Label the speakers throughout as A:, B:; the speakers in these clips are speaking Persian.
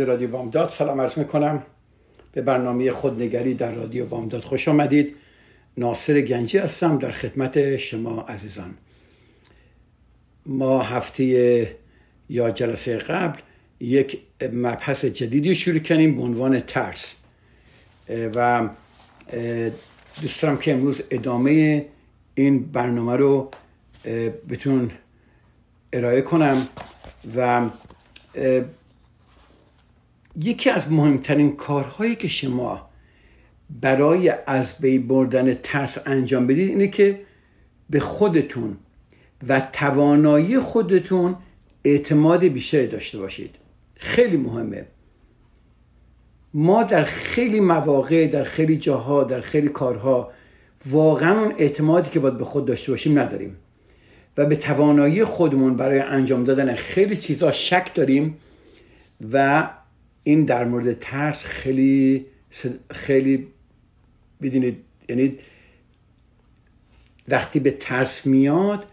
A: از رادیو بامداد. سلام عرض می‌کنم به برنامه خودنگری در رادیو بامداد خوش آمدید. ناصر گنجی هستم در خدمت شما عزیزان. ما هفته یا جلسه قبل یک مبحث جدیدی شروع کنیم به عنوان ترس. و دوست دارم که امروز ادامه این برنامه رو بتون ارائه کنم و یکی از مهمترین کارهایی که شما برای از بی بردن ترس انجام بدید اینه که به خودتون و توانایی خودتون اعتماد بیشتری داشته باشید. خیلی مهمه. ما در خیلی مواقع در خیلی جاها در خیلی کارها واقعا اون اعتمادی که باید به خود داشته باشیم نداریم. و به توانایی خودمون برای انجام دادن خیلی چیزها شک داریم و این در مورد ترس خیلی خیلی بدونید یعنی وقتی به ترس میاد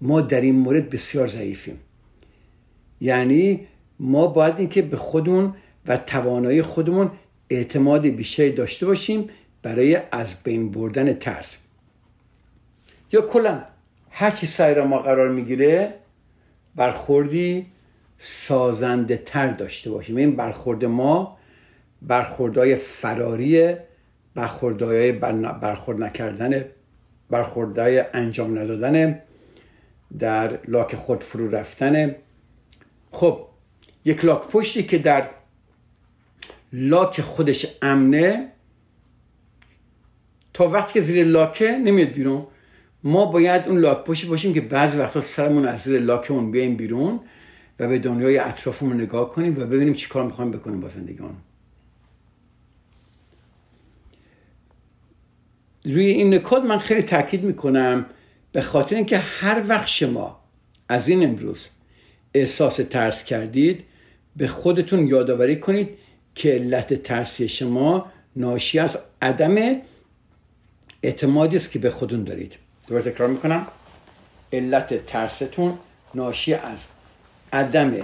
A: ما در این مورد بسیار ضعیفیم. یعنی ما باید اینکه به خودمون و توانایی خودمون اعتماد بیشتری داشته باشیم برای از بین بردن ترس. یا کلا هر چی سعی ما قرار می‌گیره برخوردی سازنده تر داشته باشیم. این برخورد ما برخوردهای فراری برخوردهای برخورد نکردن برخوردهای انجام ندادن در لاک خود فرو رفتن. خب یک لاک پشتی که در لاک خودش امنه تا وقتی که زیر لاکه نمیاد بیرون ما باید اون لاک پشتی باشیم که بعضی وقتا سرمون از زیر لاکمون بیایم بیرون. و به دنیای اطرافمون نگاه کنیم و ببینیم چی کار می‌خوایم بکنیم با زندگیمون. روی این نکات من خیلی تاکید می‌کنم به خاطر اینکه هر وقت شما از این امروز احساس ترس کردید به خودتون یادآوری کنید که علت ترسی شما ناشی از عدم اعتمادی است که به خودتون دارید. دوباره تکرار می‌کنم. علت ترستون ناشی از عدم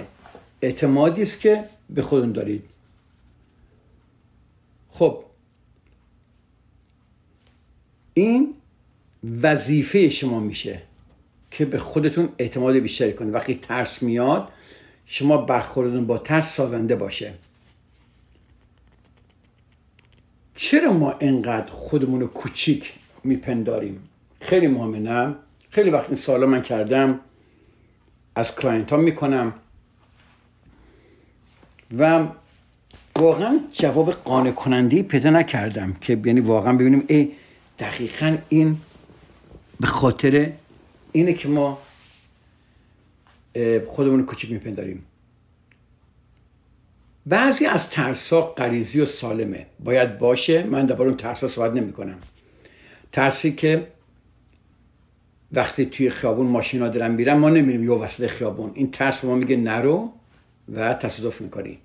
A: اعتمادی است که به خودتون دارید. خب. این وظیفه شما میشه که به خودتون اعتماد بیشتری کنید. وقتی ترس میاد شما برخوردتون با ترس سازنده باشه. چرا ما انقدر خودمون رو کوچیک میپنداریم؟ خیلی مهمه نه؟ خیلی وقت این سوالا من کردم. از client ها می‌کنم. و واقعا جواب قانع کننده پیدا نکردم که یعنی واقعا ببینیم ای دقیقا این به خاطر اینه که ما خودمون کوچیک میپنداریم. بعضی از ترسا غریزی و سالمه. باید باشه من درباره اون ترسا صحبت نمی کنم ترسی که وقتی توی خیابون ماشینا دارن میرن ما نمیریم. یه وسط خیابون. این ترس ما میگه نرو و تصادف می‌کنی.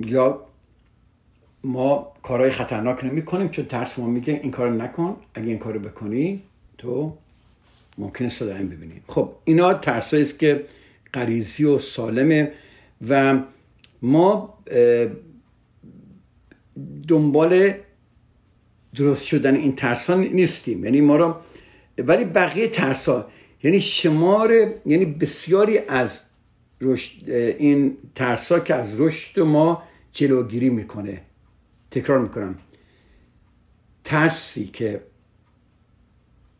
A: یا ما کارهای خطرناک نمی کنیم چون ترس ما میگه این کارو نکن. اگه این کارو بکنی تو ممکنه صدایم ببینی. خب اینا ترس است که غریزی و سالمه و ما دنبال درست شدن این ترس نیستیم. یعنی ما را ولی بقیه ترس ها یعنی شمار یعنی بسیاری از رشد این ترس ها که از رشد ما جلوگیری می‌کنه. تکرار می‌کنم. ترسی که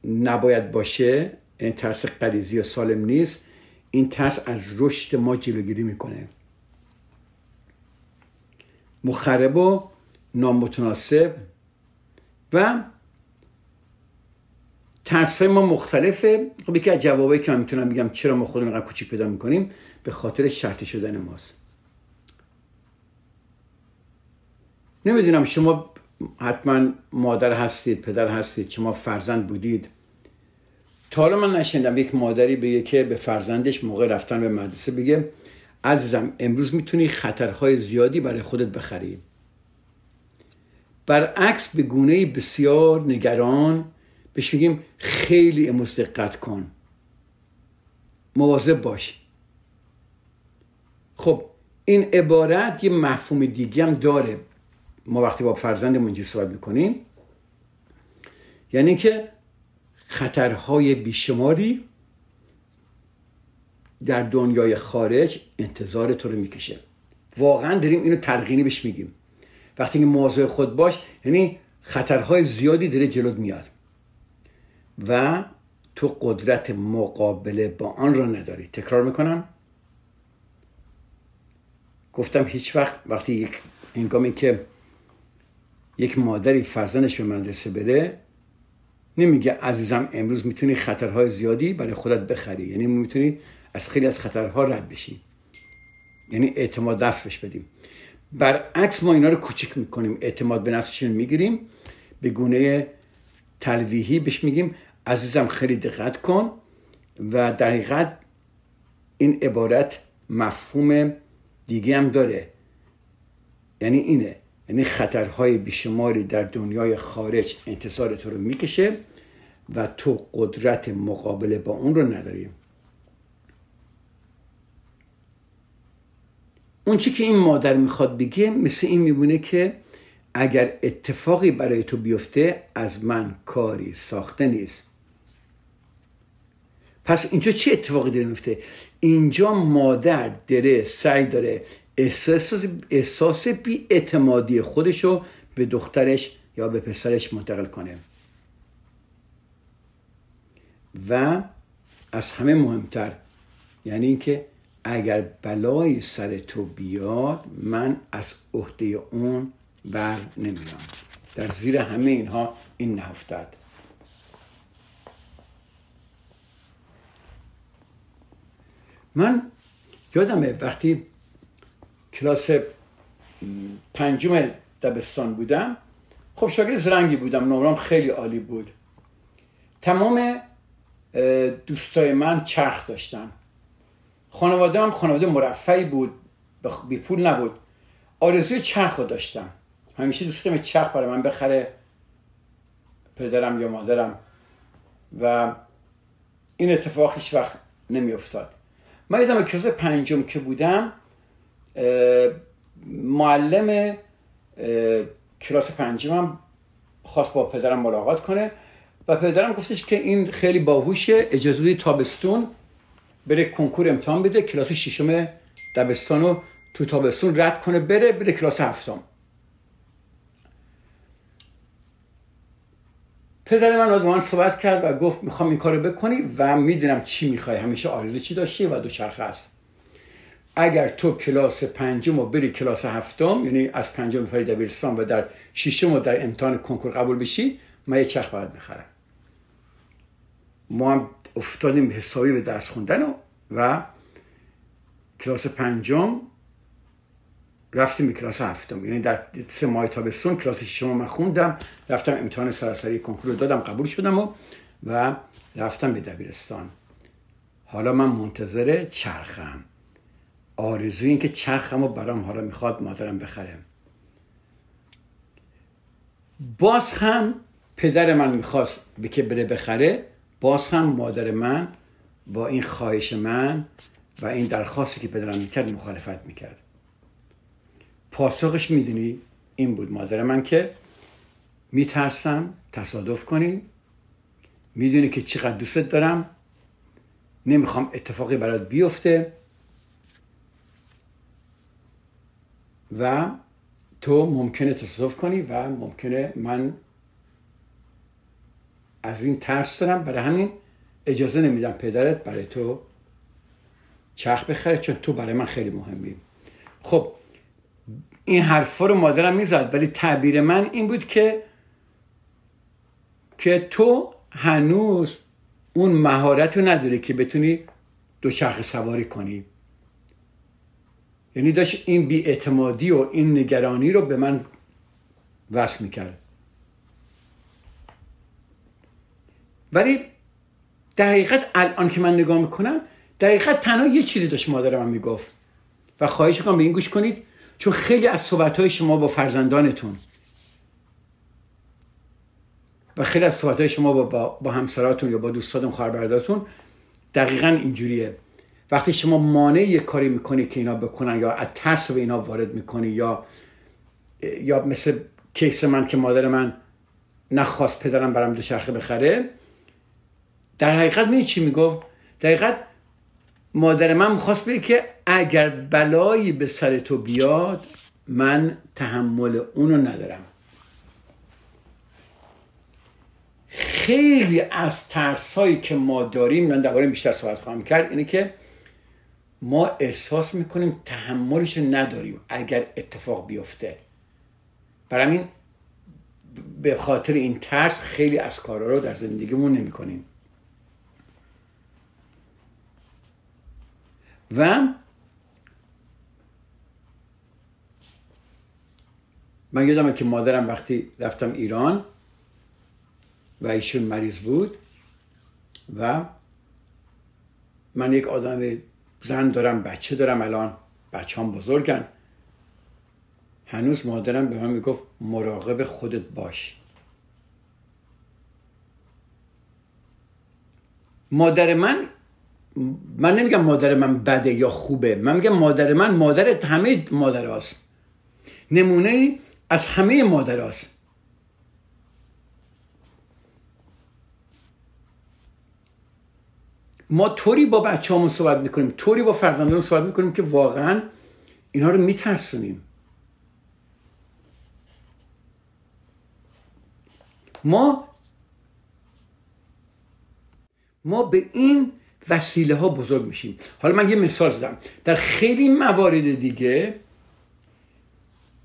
A: نباید باشه یعنی ترس غریزی و سالم نیست این ترس از رشد ما جلوگیری می‌کنه. مخرب و نامتناسب و ترس ما مختلفه. خب یکی از جوابایی که من می‌تونم بگم چرا ما خودمون اینقدر کوچیک پیدا می‌کنیم به خاطر شرطی شدن ماست. نمی‌دونم شما حتما مادر هستید پدر هستید شما فرزند بودید. تا حالا من نشنیدم یک مادری بگه که به فرزندش موقع رفتن به مدرسه بگه عزیزم امروز می‌تونی خطرهای زیادی برای خودت بخری. برعکس به گونه بسیار نگران بهش میگیم خیلی امروز دقت کن. مواظب باش. خب این عبارت یه مفهوم دیگه هم داره. ما وقتی با فرزندمون اینجوری صحبت می‌کنیم یعنی که خطرهای بیشماری در دنیای خارج انتظار تو رو می‌کشه. واقعا داریم اینو تلقینی بهش میگیم. وقتی که مواظب خود باش یعنی خطرهای زیادی داره جلوت میاد. و تو قدرت مقابله با آن را نداری. تکرار می‌کنم. گفتم هیچ وقت وقتی یک هنگامی که یک مادری فرزندش به مدرسه بره نمیگه عزیزم امروز می‌تونی خطرهای زیادی برای خودت بخری. یعنی می‌تونی از خیلی از خطرها رد بشی. یعنی اعتماد دفعش بدیم. برعکس ما اینا رو کوچیک می‌کنیم. اعتماد به نفسشون می‌گیریم. به گونه تلویحی بهش میگیم. عزیزم خیلی دقت کن و در حقیقت این عبارت مفهوم دیگه هم داره. یعنی اینه. یعنی خطرهای بیشماری در دنیای خارج انتصار تو رو می‌کشه و تو قدرت مقابله با اون رو نداری. اون چی که این مادر می‌خواد بگه مثل این میبونه که اگر اتفاقی برای تو بیفته از من کاری ساخته نیست. پس اینجا چه اتفاقی داره میفته؟ اینجا مادر داره سعی داره احساس, احساس بی اعتمادی خودش رو به دخترش یا به پسرش منتقل کنه. و از همه مهمتر یعنی اینکه اگر بلای سر تو بیاد من از عهده اون بر نمیام در زیر همه اینها این نهفتد. من یادمه وقتی کلاس پنجم دبستان بودم خب شاگرد زرنگی بودم نمرام خیلی عالی بود. تمام دوستای من چرخ داشتن. خانواده هم خانواده مرفعی بود بی پول نبود. آرزوی چرخ رو داشتم. همیشه دوست داشتم چرخ برای من بخره پدرم یا مادرم. و این اتفاق هیچ وقت نمی افتاد من یادم کلاس پنجم که بودم معلم کلاس پنجمم خواست با پدرم ملاقات کنه. و پدرم گفتش که این خیلی باهوشه اجازه تابستون. بره کنکور امتحان بده کلاس ششم دبستان رو تو تابستون رد کنه بره بره کلاس هفتم. پدر من با من صحبت کرد و گفت می‌خوام این کارو بکنی و می‌دونم چی می‌خوای. همیشه آرزو چی داشتی و دوچرخه است. اگر تو کلاس پنجم و بری کلاس هفتم یعنی از پنجم پای دبیرستان و در ششم و در امتحان کنکور قبول بشی من یه چرخ باید بخرم ما هم افتادیم حسابی به درس خوندن و, و کلاس پنجم رفتیم به کلاس هفتم. یعنی در سه ماه تابستون کلاس ششم من خوندم رفتم امتحان سراسری کنکور دادم قبول شدم و, و رفتم به دبیرستان. حالا من منتظر چرخم. آرزوی این که چرخم و برام حالا می‌خواد مادرم بخرم باز هم پدر من می‌خواست به که بره بخره. باز هم مادر من با این خواهش من و این درخواستی که پدرم می‌کرد مخالفت می‌کرد. پاسخش می‌دونی؟ این بود مادر من که میترسم تصادف کنی. می‌دونی که چقدر دوستت دارم. نمی‌خوام اتفاقی برات بیفته. و تو ممکنه تصادف کنی و ممکنه من از این ترس دارم. برای همین اجازه نمیدم پدرت برای تو چرخ بخره چون تو برای من خیلی مهمی. خب این حرفا رو مادرم می‌زد ولی تعبیر من این بود که که تو هنوز اون مهارت رو نداری که بتونی دوچرخه سواری کنی. یعنی داشت این بیاعتمادی و این نگرانی رو به من وصل می‌کرد. ولی در حقیقت الان که من نگاه می‌کنم در حقیقت تنها یه چیزی داشت مادر من می‌گفت و خواهش می‌کنم به این گوش کنید چون خیلی از صحبت های شما با فرزندانتون و خیلی از صحبت های شما با, با, همسراتون یا با دوستاتون خواهر دقیقا اینجوریه. وقتی شما مانع یه کاری می‌کنی که اینا بکنن یا از ترس به اینا وارد می‌کنی یا یا مثل کیس من که مادر من نخواست پدرم برم دوچرخه بخره در حقیقت می چی می‌گفت؟ در حقیقت مادر من می‌خواست بگه که اگر بلایی به سر تو بیاد من تحمل اونو ندارم. خیلی از ترس هایی که ما داریم من درباره بیشتر صحبت خواهم کرد اینه که ما احساس می‌کنیم تحملش نداریم اگر اتفاق بیفته. برای این به خاطر این ترس خیلی از کارها رو در زندگیمون نمی و من یادمه که مادرم وقتی رفتم ایران و ایشون مریض بود و من یک آدم زن دارم بچه دارم الان بچه هم بزرگن. هنوز مادرم به من می‌گفت مراقب خودت باش. مادر من من نمیگم مادر من بده یا خوبه. من میگم مادر من مادر همه مادر هاست. نمونه از همه مادر هاست. ما طوری با بچه همون صحبت می‌کنیم طوری با فرزندان صحبت می‌کنیم که واقعا اینها رو میترسونیم. ما ما به این وسیله ها بزرگ میشیم. حالا من یه مثال زدم. در خیلی موارد دیگه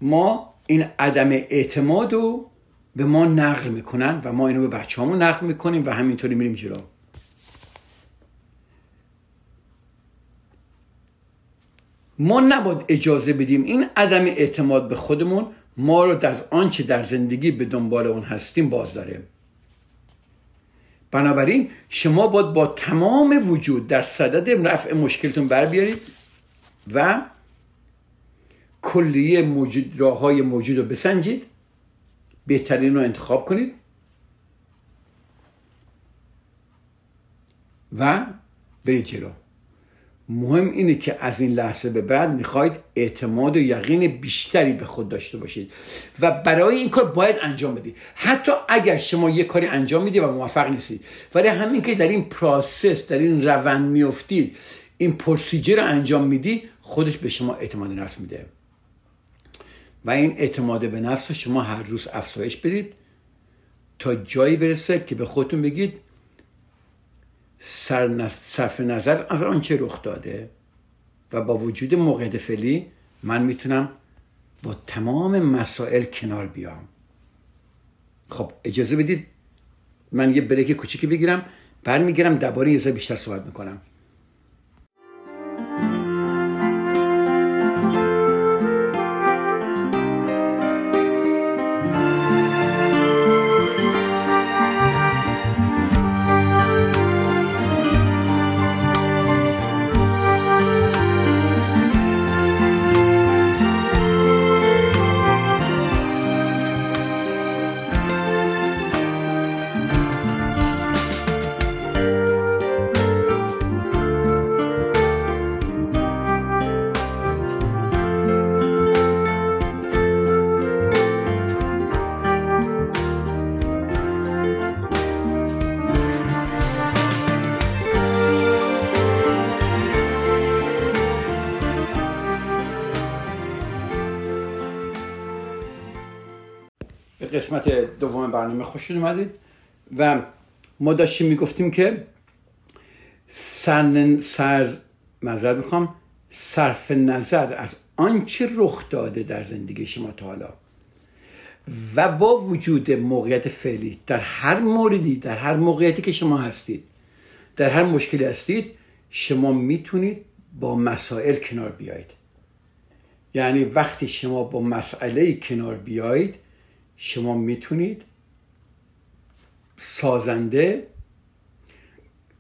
A: ما این عدم اعتماد رو به ما نقل می‌کنن و ما اینو به بچه همون نقل می‌کنیم و همینطوری میریم جلو. ما نباید اجازه بدیم این عدم اعتماد به خودمون ما رو در آنچه در زندگی به دنبال اون هستیم باز داره بنابراین شما باید با تمام وجود در صدد رفع مشکلتون بر بیارید و کلیه موجود راه های موجود رو بسنجید بهترین رو انتخاب کنید و برید جلو. مهم اینه که از این لحظه به بعد می‌خواید اعتماد و یقین بیشتری به خود داشته باشید. و برای این کار باید انجام بدید. حتی اگر شما یه کاری انجام می‌دید و موفق نیستید. ولی همین که در این پراسس در این روند میفتید این پرسیجر رو انجام میدی خودش به شما اعتماد نفس میده. و این اعتماد به نفس شما هر روز افزایش بدید تا جایی برسه که به خودتون بگید صرف نظر از آنچه رخ داده و با وجود موقعیت فعلی من می‌تونم با تمام مسائل کنار بیام. خب اجازه بدید من یه بریک کوچیکی بگیرم برمیگیرم درباره یه بیشتر صحبت می‌کنم. قسمت دوم برنامه خوش اومدید. و ما داشتیم می‌گفتیم که سر, سر معذرت می‌خوام صرف نظر از آنچه رخ داده در زندگی شما تا حالا. و با وجود موقعیت فعلی در هر موردی در هر موقعیتی که شما هستید در هر مشکلی هستید شما می‌تونید با مسائل کنار بیایید. یعنی وقتی شما با مسئله کنار بیایید شما می‌تونید سازنده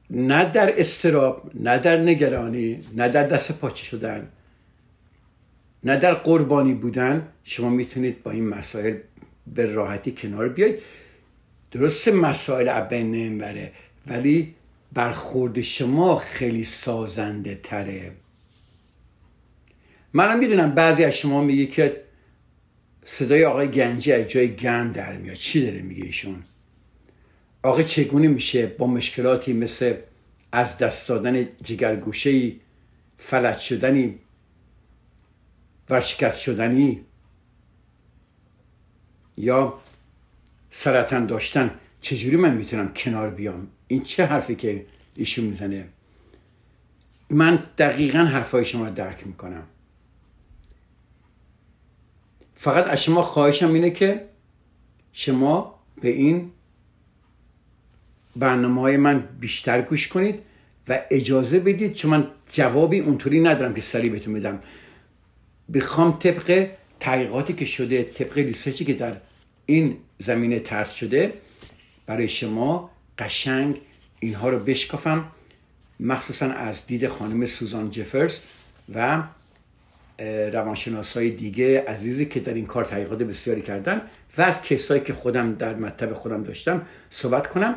A: نه در استراب نه در نگرانی نه در دست پاچه شدن نه در قربانی بودن شما می‌تونید با این مسائل به راحتی کنار بیاید درست مسائل ابین نمی‌بره ولی برخورد شما خیلی سازنده تره. منم می‌دونم بعضی از شما میگه که صدای آقای گنجی از جای گند در میاد. چی داره میگه ایشون؟ آقا چگونه میشه با مشکلاتی مثل از دست دادن جگرگوشه فلج شدنی ورشکست شدنی؟ یا سرطان داشتن؟ چجوری من می‌تونم کنار بیام؟ این چه حرفی که ایشون می‌زنه؟ من دقیقا حرفای شما درک می‌کنم. فقط از شما خواهشم اینه که شما به این برنامه های من بیشتر گوش کنید و اجازه بدید چون من جوابی اونطوری ندارم که سریع بهتون بدم. بخوام طبق تحقیقاتی که شده طبق ریسرچی که در این زمینه ترس شده برای شما قشنگ اینها رو بشکافم مخصوصا از دید خانم سوزان جفرز و روانشناس های دیگه عزیزی که در این کار تحقیقات بسیاری کردن و از کسایی که خودم در مطب خودم داشتم صحبت کنم.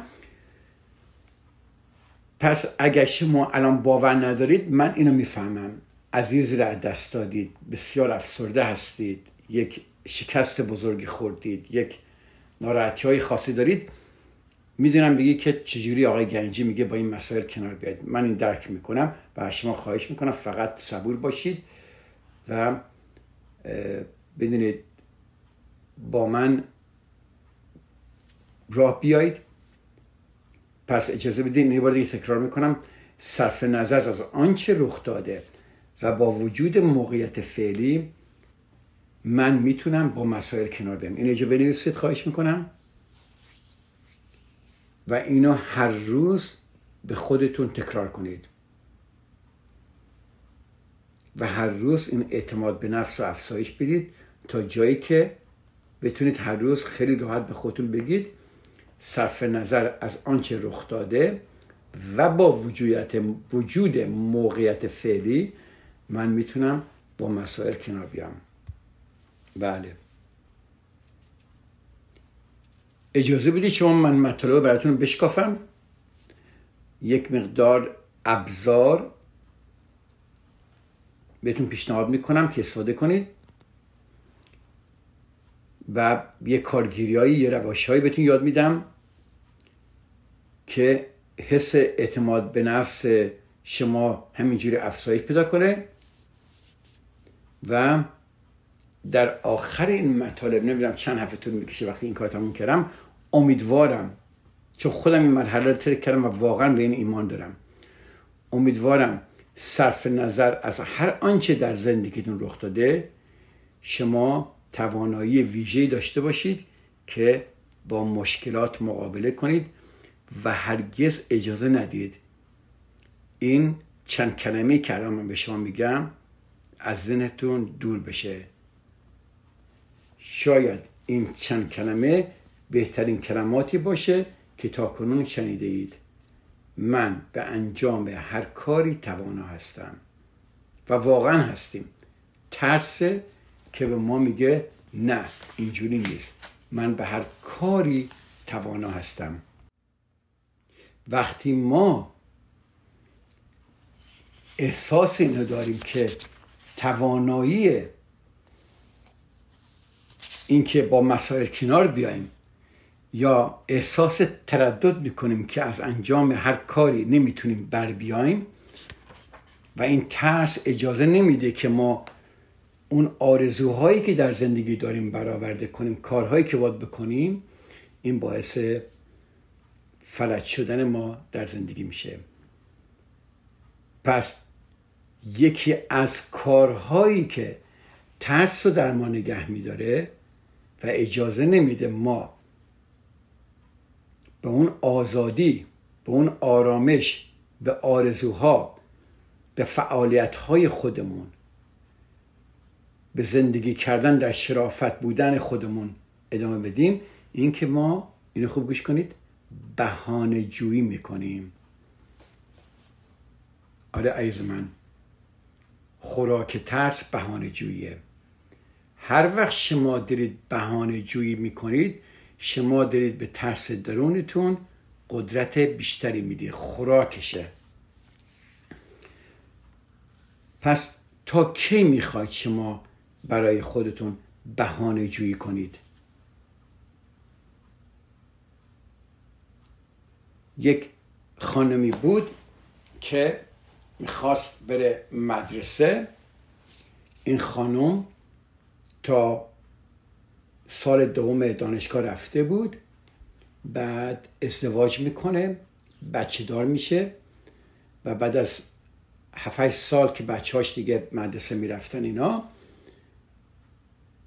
A: پس اگر شما الان باور ندارید من اینو می‌فهمم. عزیز را دست دادید بسیار افسرده هستید یک شکست بزرگی خوردید یک ناراحتی های خاصی دارید می‌دونم بگی که چجوری آقای گنجی میگه با این مسائل کنار بیاید من این درک می‌کنم و شما خواهش می‌کنم فقط صبور باشید. و بدونید با من راه بیایید. پس اجازه بدین یه بار دیگه تکرار می‌کنم. صرف نظر از آنچه رخ داده و با وجود موقعیت فعلی من می‌تونم با مسائل کنار بیام. این اینجا بنویسید خواهش می‌کنم. و اینو هر روز به خودتون تکرار کنید. و هر روز این اعتماد به نفس و افزایش بدید تا جایی که بتونید هر روز خیلی راحت به خودتون بگید صرف نظر از آنچه رخ داده و با وجود موقعیت فعلی من می‌تونم با مسائل کنار بیام. بله. اجازه بدید شما من مطالب براتون بشکافم. یک مقدار ابزار بهتون پیشنهاد می‌کنم که استفاده کنید و یه کارگیری یه رواشهایی بهتون یاد میدم که حس اعتماد به نفس شما همینجوری افزایش پیدا کنه و در آخر این مطالب نمی‌دونم چند هفته طول می‌کشه وقتی این کار تموم کردم امیدوارم چون خودم این مرحله رو ترک کردم و واقعا به این ایمان دارم. امیدوارم صرف نظر از هر آنچه در زندگیتون رخ داده شما توانایی ویژه‌ای داشته باشید که با مشکلات مقابله کنید و هرگز اجازه ندید. این چند کلمه که به شما میگم از ذهنتون دور بشه. شاید این چند کلمه بهترین کلماتی باشه که تا کنون شنیده اید. من به انجام هر کاری توانا هستم. و واقعا هستیم. ترس که به ما میگه نه اینجوری نیست. من به هر کاری توانا هستم. وقتی ما احساس اینو داریم که توانایی اینکه با مسائل کنار بیایم یا احساس تردد می‌کنیم که از انجام هر کاری نمی‌تونیم بر بیایم و این ترس اجازه نمیده که ما اون آرزوهایی که در زندگی داریم برآورده کنیم کارهایی که باید بکنیم این باعث فلج شدن ما در زندگی میشه. پس یکی از کارهایی که ترس رو در ما نگه میداره و اجازه نمیده ما به اون آزادی به اون آرامش به آرزوها به فعالیتهای خودمون به زندگی کردن در شرافت بودن خودمون ادامه بدیم. این که ما اینو خوب گوش کنید بهانه جویی می‌کنیم. آره عیز من خوراک ترس بهانه جوییه. هر وقت شما دارید بهانه جویی می‌کنید شما دارید به ترس درونتون قدرت بیشتری می‌دید خوراکشه. پس تا کی می‌خواید شما برای خودتون بهانه جویی کنید؟ یک خانمی بود که می‌خواست بره مدرسه. این خانم تا سال دوم دانشگاه رفته بود. بعد ازدواج می‌کنه بچه دار میشه و بعد از 7 سال که بچه هاش دیگه مدرسه می‌رفتن اینا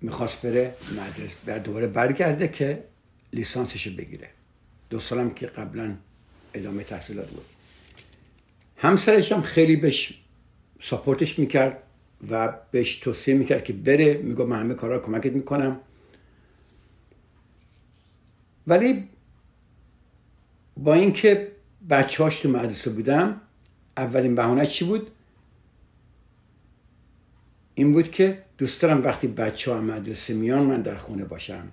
A: می‌خواست بره مدرسه بعد دوباره برگرده که لیسانسش بگیره. دو سالم که قبلا ادامه تحصیلات بود. همسرش هم خیلی بهش ساپورتش می‌کرد و بهش توصیه می‌کرد که بره. میگو من همه کارا کمکت می‌کنم. ولی با اینکه بچه هاش تو مدرسه بودم اولین بهانه چی بود؟ این بود که دوست دارم وقتی بچه ها مدرسه میان من در خونه باشم.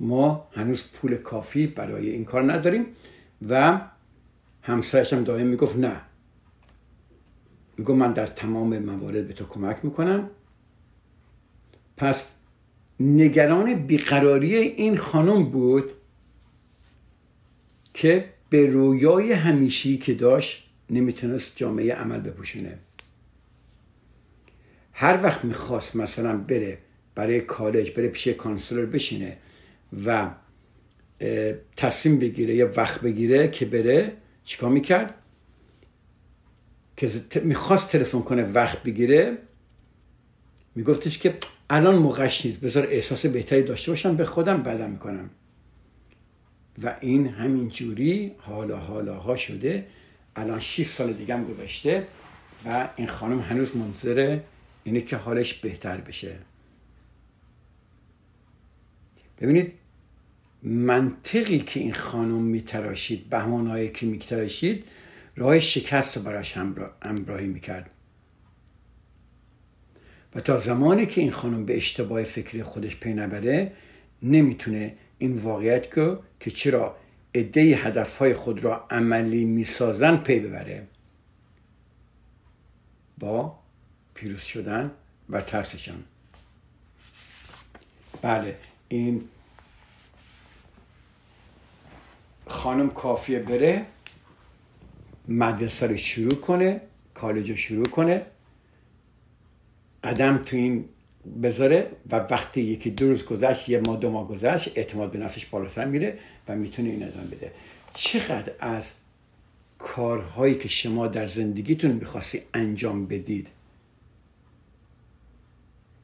A: ما هنوز پول کافی برای این کار نداریم و همسرش هم دائم می‌گفت نه. می‌گفت من در تمام موارد به تو کمک می‌کنم. پس نگران بیقراری این خانم بود که به رویای همیشی که داشت نمی‌تونست جامعه عمل بپوشونه. هر وقت می‌خواست مثلا بره برای کالج بره پیش کانسلر بشینه و تصمیم بگیره یا وقت بگیره که بره چیکار می‌کرد؟ که می‌خواست تلفن کنه وقت بگیره میگفتش که الان موقعش نیست. بذار احساس بهتری داشته باشم. به خودم بدم می‌کنم. و این همین جوری حالا حالا ها شده. الان 6 سال دیگه هم گذشته و این خانم هنوز منتظر اینه که حالش بهتر بشه. ببینید منطقی که این خانم میتراشید بهانهایی که میتراشید راه شکست رو براش همراهی می‌کرد. و تا زمانی که این خانم به اشتباه فکری خودش پی نبره نمی‌تونه این واقعیت که که چرا عده هدفهای خود را عملی می‌سازن پی ببره. با پیروز شدن و ترسشان بله این خانم کافیه بره مدرسه رو شروع کنه کالج رو شروع کنه. قدم تو این بذاره و وقتی یکی دو روز گذشت یه ماه دو ماه گذشت اعتماد به نفسش بالاتر میره و می‌تونه این ادامه بده. چقدر از کارهایی که شما در زندگیتون می‌خواستی انجام بدید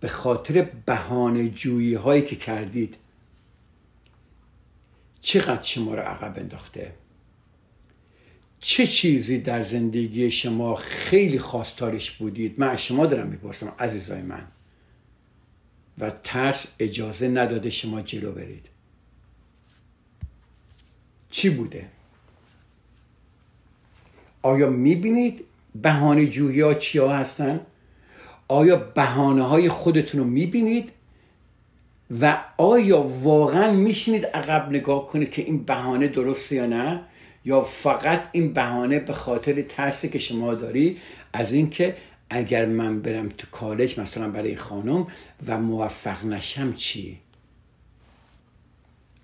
A: به خاطر بهانه جویی هایی که کردید چقدر شما رو عقب انداخته؟ چه چیزی در زندگی شما خیلی خواستارش بودید؟ من از شما دارم می‌پرسم عزیزای من. و ترس اجازه نداده شما جلو برید. چی بوده؟ آیا می‌بینید بهانه جویی ها چیا هستن؟ آیا بهانه های خودتون رو می‌بینید؟ و آیا واقعا میشینید عقب نگاه کنید که این بهانه درسته یا نه؟ یا فقط این بهانه به خاطر ترسی که شما داری از اینکه اگر من برم تو کالج مثلا برای خانم و موفق نشم چی؟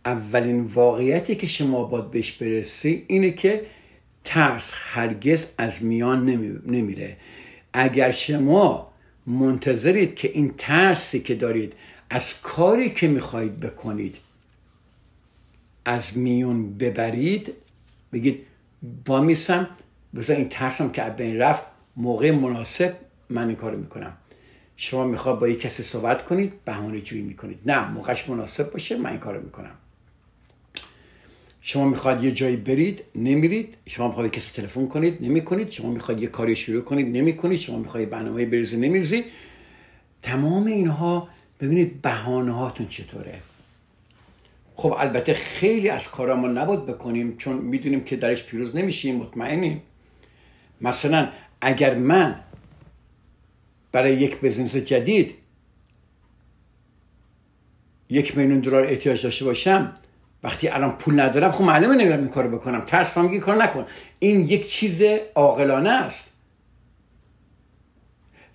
A: اولین واقعیتی که شما باید بهش برسی اینه که ترس هرگز از میان نمیره. اگر شما منتظرید که این ترسی که دارید از کاری که می‌خواهید بکنید از میون ببرید بگید با میسم بذار این ترسم که از بین رفت موقع مناسب من این کارو می‌کنم. شما می‌خواد با یک کسی صحبت کنید بهانه جویی می‌کنید. نه موقعش مناسب باشه من این کارو می‌کنم. شما می‌خواد یه جایی برید نمیرید. شما می‌خواد کسی تلفن کنید نمی‌کنید. شما می‌خواد یه کاری شروع کنید نمی‌کنید. شما می‌خواد برنامه بریزی نمیریزید. تمام اینها ببینید بهانه هاتون چطوره. خب البته خیلی از کارا نبود بکنیم چون می‌دونیم که درش پیروز نمیشیم مطمئنیم. مثلا اگر من برای یک بزنس جدید یک میلیون دلار احتیاج داشته باشم وقتی الان پول ندارم خب معلومه نمیرم این کارو بکنم. ترس میگه کار نکن. این یک چیز عاقلانه است.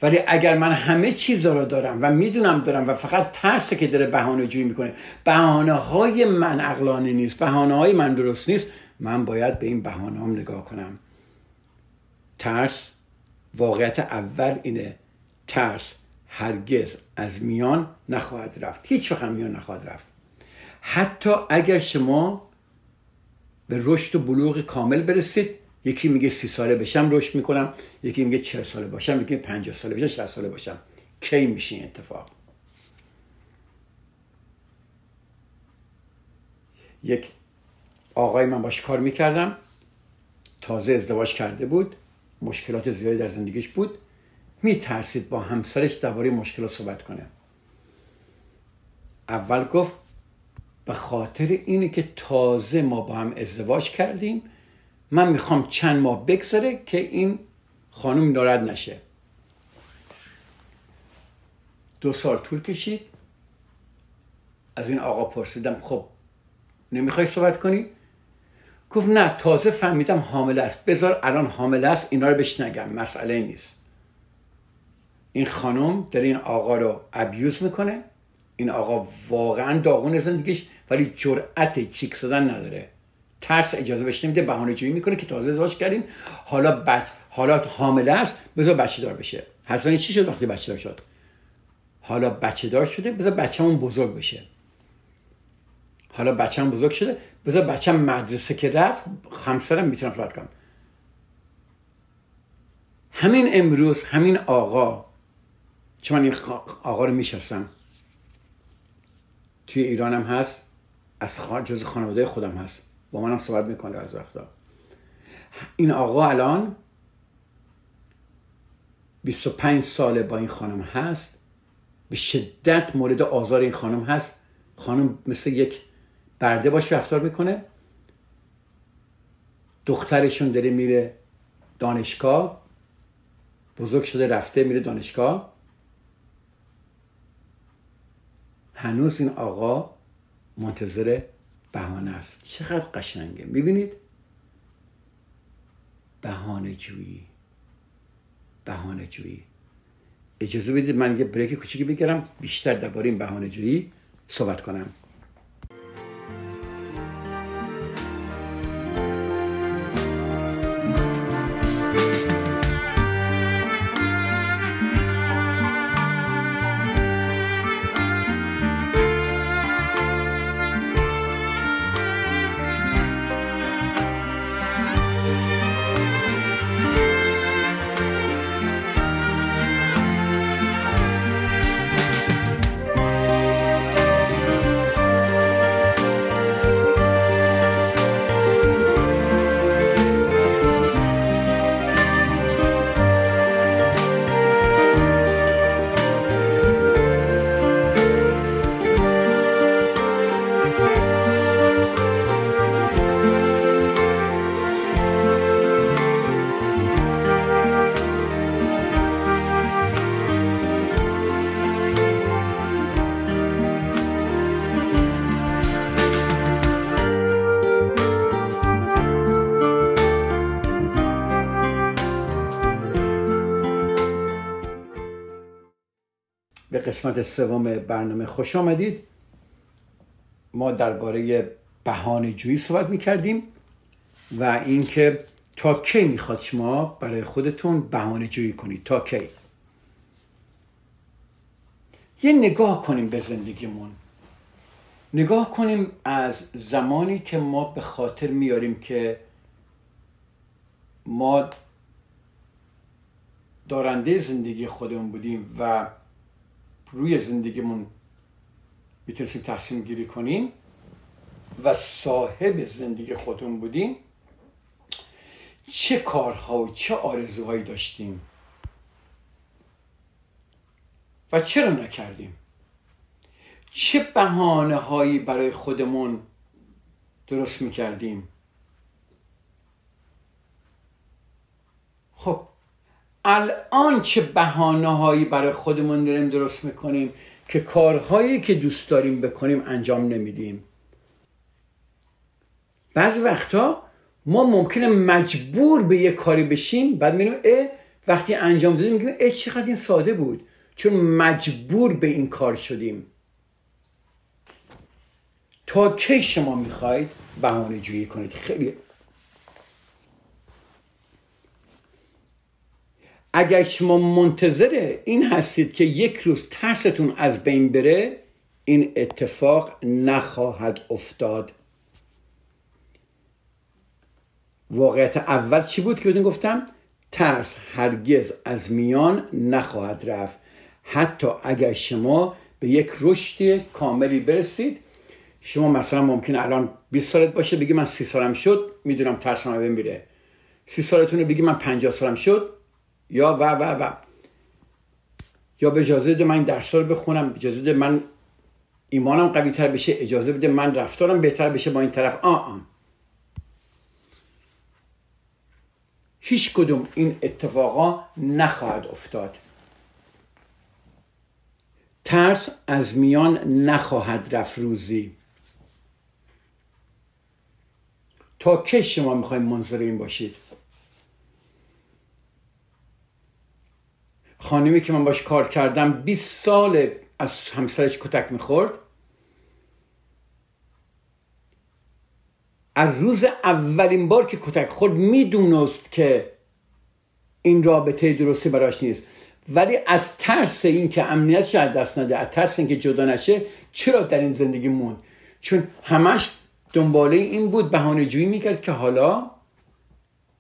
A: ولی اگر من همه چیز رو دارم و می‌دونم دارم و فقط ترسه که داره بهانه جویی می‌کنه بهانه های من عقلانه نیست بهانه های من درست نیست من باید به این بهانه هم نگاه کنم. ترس واقعیت اول اینه ترس هرگز از میان نخواهد رفت. هیچ وقت میان نخواهد رفت. حتی اگر شما به رشد و بلوغ کامل برسید یکی میگه سی ساله بشم رشد می‌کنم یکی میگه چه ساله باشم یکی پنجاه ساله بشم شهست ساله باشم. کی میشه این اتفاق؟ یک آقای من باش کار می‌کردم تازه ازدواج کرده بود مشکلات زیادی در زندگیش بود. میترسید با همسرش درباره مشکلات صحبت کنه. اول گفت به خاطر اینه که تازه ما با هم ازدواج کردیم من می‌خوام چند ماه بگذره که این خانم ناراحت نشه. دو سال طول کشید. از این آقا پرسیدم خب نمی‌خوای صحبت کنی؟ گفت نه تازه فهمیدم حامله است. بذار الان حامله است اینا رو بهش نگم مسئله نیست. این خانم در این آقا رو ابیوز می‌کنه. این آقا واقعا داغون زندگیش ولی جرأت چیک زدن نداره. ترس اجازه بهش نمیده بهانه جویی می‌کنه که تازه ازدواج کردیم. حالا بچ حالا حامله است بذار بچه دار بشه. حسنی چی شد وقتی بچه دار شد؟ حالا بچه دار شده بذار بچه‌مون بزرگ بشه. حالا بچه‌م بزرگ شده بذار بچه‌م مدرسه که رفت همسرم می‌تونم صحبت کنم. همین امروز همین آقا چون من این آقا رو میشستم توی ایرانم هست از جز خانواده خودم هست. با منم صحبت می‌کنه از وقتا. این آقا الان 25 ساله با این خانم هست. به شدت مورد آزار این خانم هست. خانم مثل یک برده باش رفتار می‌کنه. دخترشون داره میره دانشگاه. بزرگ شده رفته میره دانشگاه. هنوز این آقا منتظر بهانه است. چقدر قشنگه. می‌بینید؟ بهانه جویی. بهانه جویی. اجازه بدید من یه بریک کوچیکی بگیرم بیشتر درباره این بهانه جویی صحبت کنم. قسمت سوم برنامه خوش آمدید. ما درباره بهانه جویی صحبت می کردیم و اینکه تا کی می‌خواد شما برای خودتون بهانه جویی کنید؟ تا کی؟ یه نگاه کنیم به زندگیمون. نگاه کنیم از زمانی که ما به خاطر میاریم که ما دارنده زندگی خودمون بودیم و روی زندگیمون می‌تونستیم تصمیم گیری کنیم و صاحب زندگی خودمون بودیم چه کارها و چه آرزوهایی داشتیم و چرا نکردیم؟ چه بهانه هایی برای خودمون درست می‌کردیم خب الان چه بهانه هایی برای خودمون داریم درست می‌کنیم که کارهایی که دوست داریم بکنیم انجام نمیدیم؟ بعض وقتا ما ممکنه مجبور به یه کاری بشیم بعد میگیم اه وقتی انجام دادیم میگیم اه چقدر این ساده بود. چون مجبور به این کار شدیم. تا کی شما می‌خواید بهانه جویی کنید؟ خیلی اگر شما منتظر این هستید که یک روز ترستون از بین بره این اتفاق نخواهد افتاد. واقعیت اول چی بود که بودین گفتم؟ ترس هرگز از میان نخواهد رفت. حتی اگر شما به یک رشد کاملی برسید شما مثلا ممکن الان 20 سالت باشه بگی من 30 سالم شد می‌دونم ترسم بین میره. 30 سالتونه بگی من 50 سالم شد یا و و و. یا به اجازه بده من درس رو بخونم اجازه بده من ایمانم قوی تر بشه اجازه بده من رفتارم بهتر بشه با این طرف. آ آ. هیچ کدوم این اتفاقا نخواهد افتاد. ترس از میان نخواهد رفت روزی. تا که شما می‌خوایم منظر این باشید؟ خانمی که من باش کار کردم 20 سال از همسرش کتک می‌خورد. از روز اولین بار که کتک خورد می‌دونست که این رابطه درستی براش نیست. ولی از ترس این که امنیتش از دست نده از ترس این که جدا نشه چرا در این زندگی موند؟ چون همش دنباله این بود بهانه جویی می‌کرد که حالا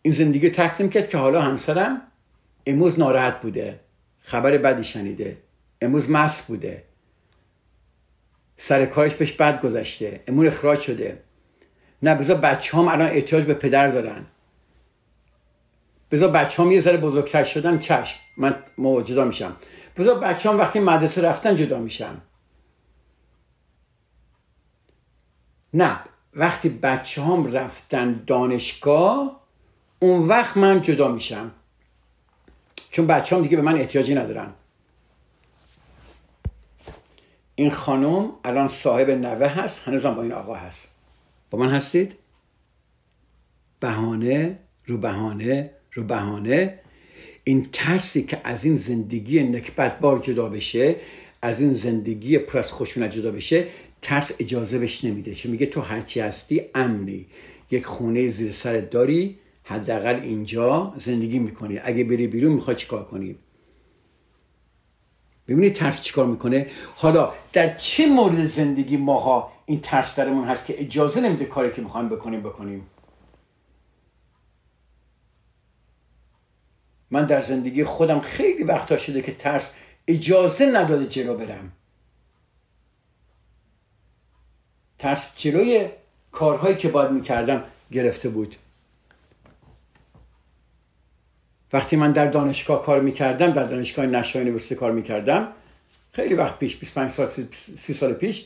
A: این زندگی ترک نمی‌کرد که حالا همسرم امروز ناراحت بوده. خبر بدی شنیده. امروز مست بوده. سر کارش بهش بد گذشته. امون اخراج شده. نه بذار بچه هم الان احتیاج به پدر دارن. بذار بچه هم یه ذره بزرگتر شدن چشم. من جدا میشم. بذار بچه هم وقتی مدرسه رفتن جدا میشم نه وقتی بچه هم رفتن دانشگاه اون وقت من جدا میشم. چون بچه هم دیگه به من احتیاجی ندارن. این خانم الان صاحب نوه هست هنوزم با این آقا هست. با من هستید؟ بهانه رو بهانه رو بهانه. این ترسی که از این زندگی نکبت بار جدا بشه از این زندگی پر از خوشونت جدا بشه ترس اجازه بهش نمیده. چون میگه تو هرچی هستی امنی. یک خونه زیر سرت داری حداقل اینجا زندگی می‌کنی. اگه بری بیرون می‌خوای چیکار کنی؟ ببینید ترس چیکار می‌کنه؟ حالا در چه مورد زندگی ماها این ترس درمون هست که اجازه نمیده کاری که می‌خوایم بکنیم بکنیم؟ من در زندگی خودم خیلی وقتا شده که ترس اجازه نداده جلو برم. ترس جلوی کارهایی که باید می‌کردم گرفته بود. وقتی من در دانشگاه کار می‌کردم در دانشگاه نشای یونیورسیتی کار می‌کردم خیلی وقت پیش 25 سال 30 سال پیش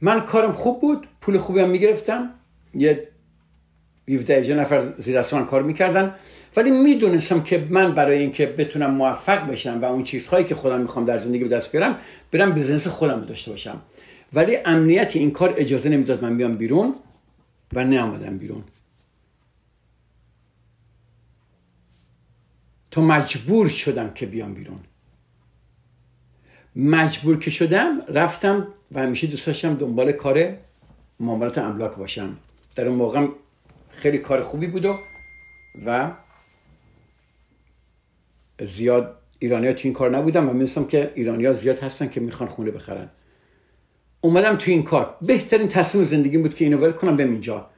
A: من کارم خوب بود پول خوبی هم می‌گرفتم. یه 17 نفر زیر من کار می‌کردن. ولی می‌دونستم که من برای اینکه بتونم موفق بشم و اون چیزهایی که خودم می‌خوام در زندگی به دست بیارم برم بزنس خودم رو داشته باشم. ولی امنیت این کار اجازه نمی‌داد من بیام بیرون. و نیامدم بیرون. تو مجبور شدم که بیام بیرون. مجبور که شدم رفتم و همیشه دوست داشتم دنبال کار معاملات املاک باشم. در اون موقع خیلی کار خوبی بود و زیاد ایرانی ها تو این کار نبودم و می‌دونستم که ایرانی ها زیاد هستن که می‌خوان خونه بخرن. اومدم تو این کار. بهترین تصمیم زندگی بود که اینو ول کنم به اینجا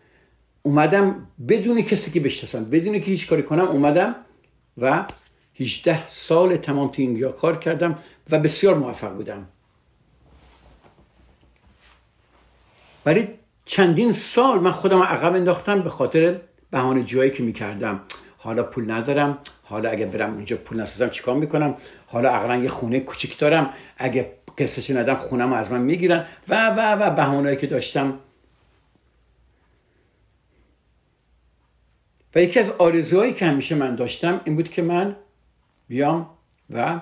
A: اومدم بدون کسی که بشناسم بدون که هیچ کاری کنم اومدم و 18 سال تمام تو اینجا کار کردم و بسیار موفق بودم. ولی چندین سال من خودم عقب انداختم به خاطر بهانه جایی که می‌کردم. حالا پول ندارم حالا اگه برم اونجا پول نسازم چیکار می‌کنم؟ حالا اقلا یه خونه کوچیک دارم اگه قصهش ندم خونم از من می‌گیرن. و و و بهانه‌ای که داشتم. و یکی از آرزوهایی که همیشه من داشتم این بود که من بیام و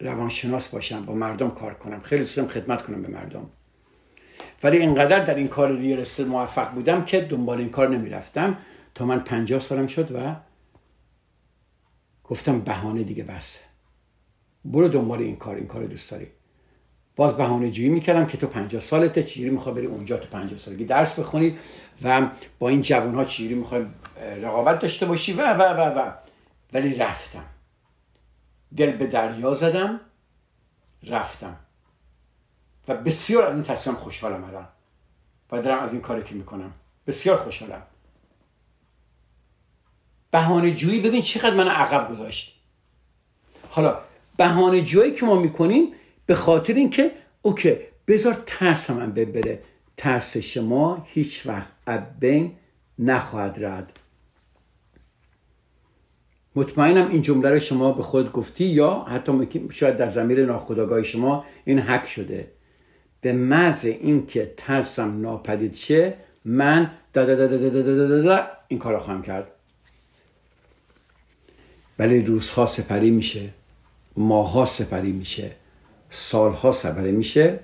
A: روانشناس باشم با مردم کار کنم. خیلی دوستم خدمت کنم به مردم. ولی اینقدر در این کار ریال موفق بودم که دنبال این کار نمی‌رفتم. تا من پنجاه سالم شد و گفتم بهانه دیگه بس. برو دنبال این کار این کار دوست داری. باز بهانه جویی می‌کردم که تو 50 سالته چجوری می‌خوای بری اونجا تو 50 سالگی درس بخونی و با این جوان ها چجوری می‌خوای رقابت داشته باشی؟ و و و و. ولی رفتم. دل به دریا زدم رفتم. و بسیار از این تصمیم خوشحالم الان. و دارم از این کاری که می‌کنم. بسیار خوشحالم. بهانه جویی ببین چقدر من عقب گذاشت حالا بهانه جویی که ما می‌کنیم به خاطر اینکه اوکی بذار ترس من ببره ترس شما هیچ وقت بین نخواهد رد مطمئنم این جمله رو شما به خود گفتی یا حتی شاید در زمیر ناخودآگاه شما این حک شده به محض اینکه ترسم ناپدید شه من دا دا دا دا دا دا دا دا این کار خواهم کرد ولی روزها سپری میشه ماها سپری میشه سالها سپری میشه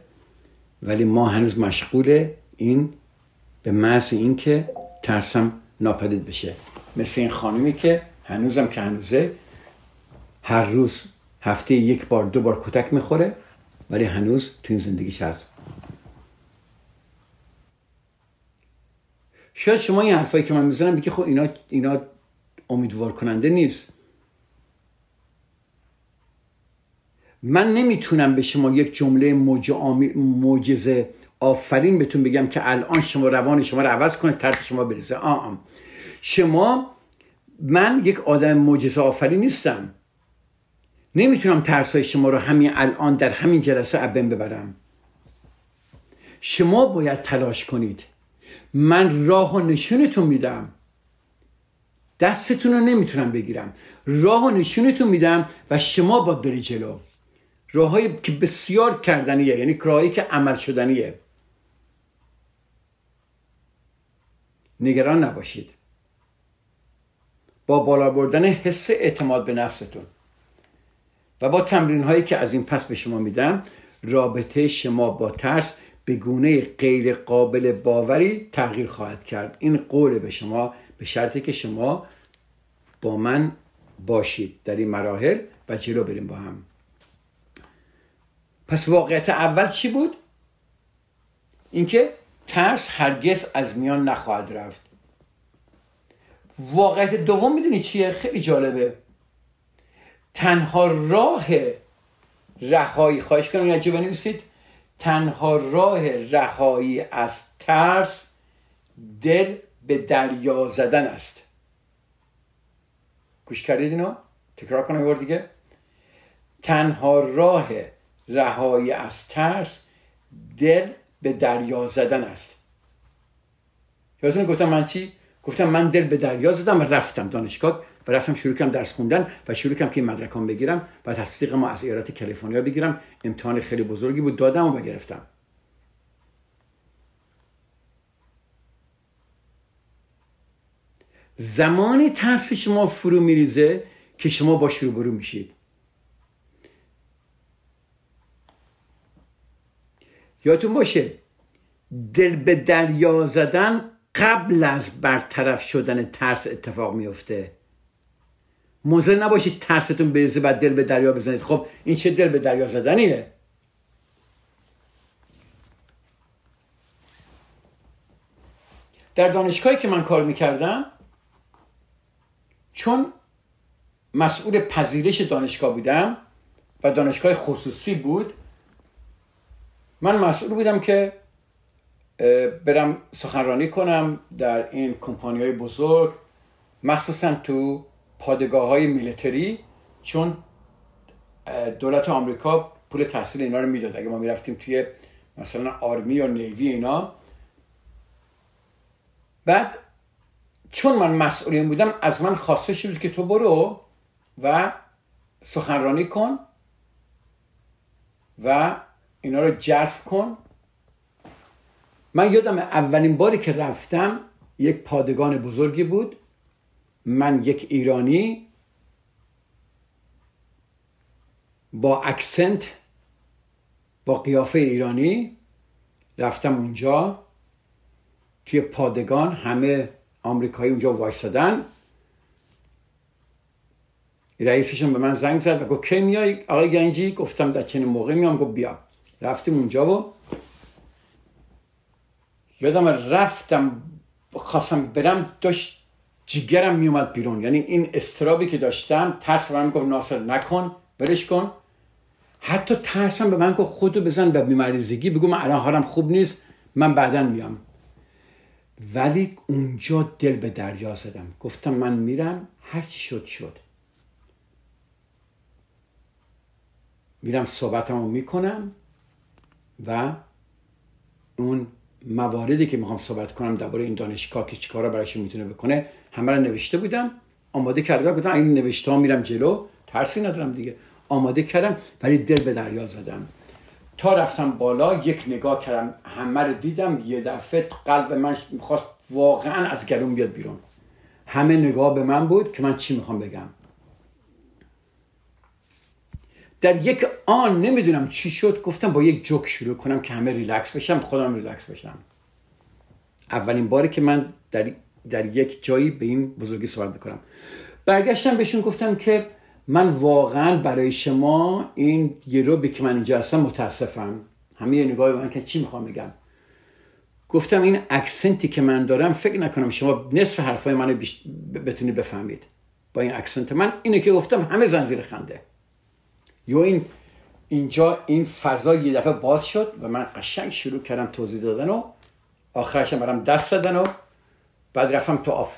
A: ولی ما هنوز مشغول این به محض اینکه ترسم ناپدید بشه. مثل این خانمی که هنوزم که هنوزه هر روز هفته یک بار دو بار کتک می‌خوره ولی هنوز تو این زندگیش هست. شاید شما این حرفایی که من می‌زنم بگی خب اینا اینا امیدوار کننده نیست. من نمی‌تونم به شما یک جمله معجزه آفرین بهتون بگم که الان شما روان شما رو عوض کنه ترس شما بریزه. آ شما من یک آدم معجزه آفرین نیستم. نمی‌تونم ترسای شما رو همین الان در همین جلسه ابن ببرم. شما باید تلاش کنید. من راه و نشونتون میدم. دستتون رو نمی‌تونم بگیرم. راه و نشونتون میدم و شما باید بری جلو. راههایی که بسیار کردنیه یعنی راهایی که عمل شدنیه. نگران نباشید. با بالا بردن حس اعتماد به نفستون و با تمرین هایی که از این پس به شما میدم رابطه شما با ترس به گونه غیر قابل باوری تغییر خواهد کرد. این قول به شما به شرطی که شما با من باشید در این مراحل و جلو بریم با هم. پس واقعیت اول چی بود؟ اینکه ترس هرگز از میان نخواهد رفت. واقعیت دوم می‌دونی چیه؟ خیلی جالبه. تنها راه رهایی خواهش کنم یا بنویسید. تنها راه رهایی از ترس دل به دریا زدن است. گوش کردید اینو؟ تکرار کنم یه دیگه. تنها راه رهایی از ترس دل به دریا زدن است. یادتون گفتم من چی؟ گفتم من دل به دریا زدم و رفتم دانشگاه و رفتم شروع کردم درس خوندن و شروع کردم که این مدرکان بگیرم و تصدیق ما از ایالت کالیفرنیا بگیرم. امتحان خیلی بزرگی بود دادم و بگرفتم زمانی ترس شما فرو میریزه که شما با شروع برو میشید. یادتون باشه دل به دریا زدن قبل از برطرف شدن ترس اتفاق میفته موزه نباشید ترستون بریزه بعد دل به دریا بزنید. خب این چه دل به دریا زدنیه؟ در دانشگاهی که من کار می‌کردم چون مسئول پذیرش دانشگاه بودم و دانشگاه خصوصی بود من مسئول بودم که برم سخنرانی کنم در این کمپانی های بزرگ مخصوصا تو پادگاه های میلیتری چون دولت آمریکا پول تحصیل اینا رو می‌داد. اگه ما می‌رفتیم توی مثلا آرمی یا نیوی اینا. بعد چون من مسئولین بودم از من خواسته شد که تو برو و سخنرانی کن و اینا رو جذب کن. من یادم اولین باری که رفتم یک پادگان بزرگی بود. من یک ایرانی با اکسنت با قیافه ایرانی رفتم اونجا. توی پادگان همه آمریکایی اونجا وایسادن. رئیسشون به من زنگ زد و گفت کی میای؟ آقای گنجی؟ گفتم در چنین موقع میام. گفت بیا. رفتیم اونجا و یادم رفتم خواستم برم داشت جگرم میومد بیرون. یعنی این استرابی که داشتم ترس من گفت ناصر نکن برش کن. حتی ترسم به من گفت خودو بزن به بیماریزگی بگو من الان حالم خوب نیست من بعدا میام. ولی اونجا دل به دریا زدم. گفتم من میرم هر چی شد شد. میرم صحبتمو می‌کنم. و اون مواردی که می‌خوام صحبت کنم درباره این دانشگاه که چیکارا براش می‌تونه بکنه همه رو نوشته بودم آماده کرده بودم این نوشته ها میرم جلو ترسی ندارم دیگه آماده کردم ولی دل به دریا زدم. تا رفتم بالا یک نگاه کردم همه رو دیدم یه دفعه قلب من می‌خواست واقعا از گلوم بیاد بیرون. همه نگاه به من بود که من چی می‌خوام بگم. در یک آن نمی‌دونم چی شد گفتم با یک جوک شروع کنم که همه ریلکس بشم خودم ریلکس بشم. اولین باری که من در, در یک جایی به این بزرگی صحبت بکنم برگشتم بهشون گفتم که من واقعا برای شما این یه رو که من اینجا هستم متاسفم. همه یه نگاه من که چی می‌خوام بگم؟ گفتم این اکسنتی که من دارم فکر نکنم شما نصف حرفای منو بتونی بفهمید. با این اکسنت من اینه که گفتم همه زنزیر خنده. یا این اینجا این فضا یه دفعه باز شد و من قشنگ شروع کردم توضیح دادن و آخرش برام دست دادن و بعد رفتم تو, off...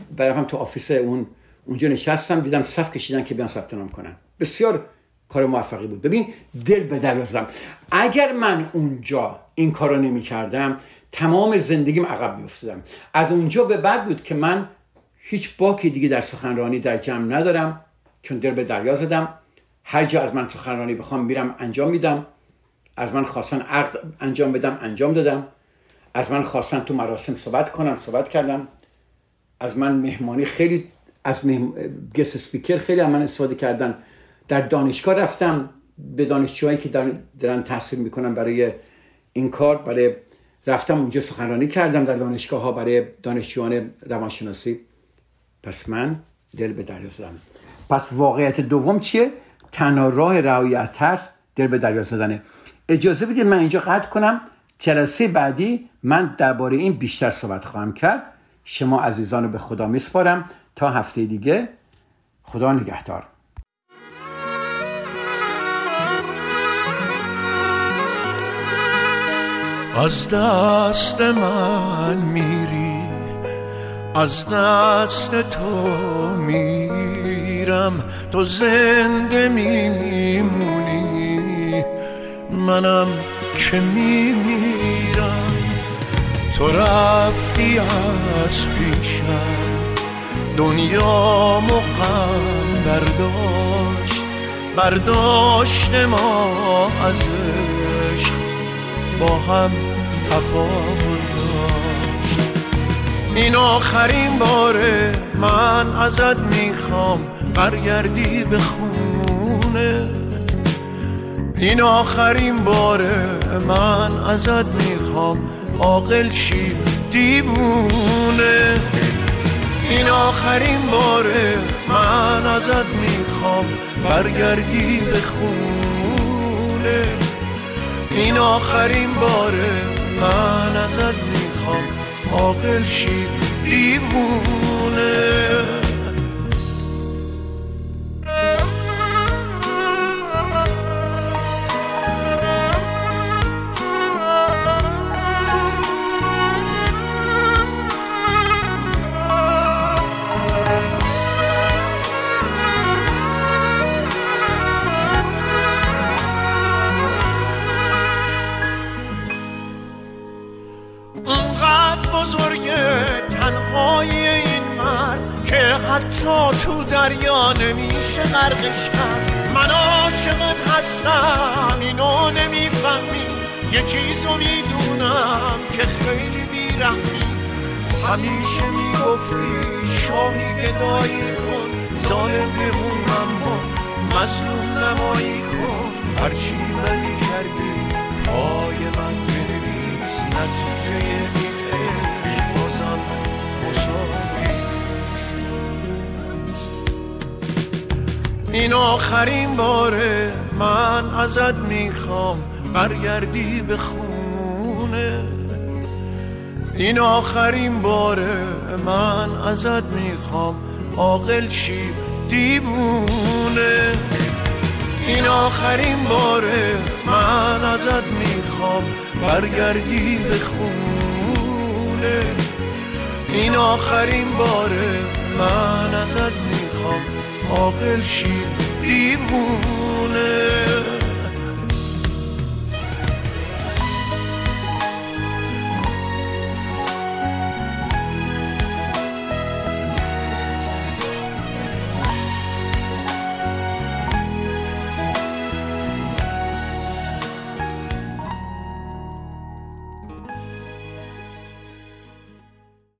A: تو office اون اونجا نشستم دیدم صف کشیدن که بیان ثبت نام کنن. بسیار کار موفقی بود. ببین دل به در اگر من اونجا این کارو نمی کردم تمام زندگیم عقب می افتادم از اونجا به بعد بود که من هیچ باکی دیگه در سخنرانی در جمع ندارم چون دل به دریا زدم. هر جا از من سخنرانی بخوام میرم انجام میدم. از من خواستن عقد انجام بدم انجام دادم. از من خواستن تو مراسم صحبت کنم صحبت کردم. از من مهمانی خیلی از مهم... گست سپیکر خیلی از من استفاده کردن. در دانشگاه رفتم. به دانشجوهایی که دارن تحصیل می‌کنن برای این کار برای رفتم اونجا سخنرانی کردم در دانشگاه ها برای دانشجویان روانشناسی. پس من دل به دریا زدم. پس واقعیت دوم چیه؟ تنها راه رهایی از ترس دل به دریا زدنه. اجازه بدید من اینجا قطع کنم. جلسه بعدی من درباره این بیشتر صحبت خواهم کرد. شما عزیزان رو به خدا میسپارم. تا هفته دیگه. خدا نگهدار.
B: از دست من میری. از دست تو میرم تو زنده میمونی. منم که میمیرم. تو رفتی از پیشم. دنیا مقام برداشت. برداشت ما ازش با هم تفاوت داشت. این آخرین باره من ازت می‌خوام. برگردی به خونه. این آخرین باره من ازت می‌خوام. عاقل شی دیوونه. این آخرین باره من ازت می‌خوام. برگردی به خونه. این آخرین باره من ازت می‌خوام. عاقل شی دیوونه. حتی تو دریا نمیشه غرقش من عاشقت هستم اینو نمی‌فهمی. یه چیزو می‌دونم که خیلی بیرحمی. همیشه می‌گفتی شاهی گدایی کن ظالم بمون اما مظلوم نمایی کن. هرچی ولی کردی پای من بنویس نتیجه این عشق. بازم این آخرین باره من ازت می‌خوام برگردی به خونه. این آخرین باره من ازت می‌خوام عاقل شی دیوونه. این آخرین باره من ازت می‌خوام برگردی به خونه. این آخرین باره من ازت می‌خوام عاقل شی دیوونه.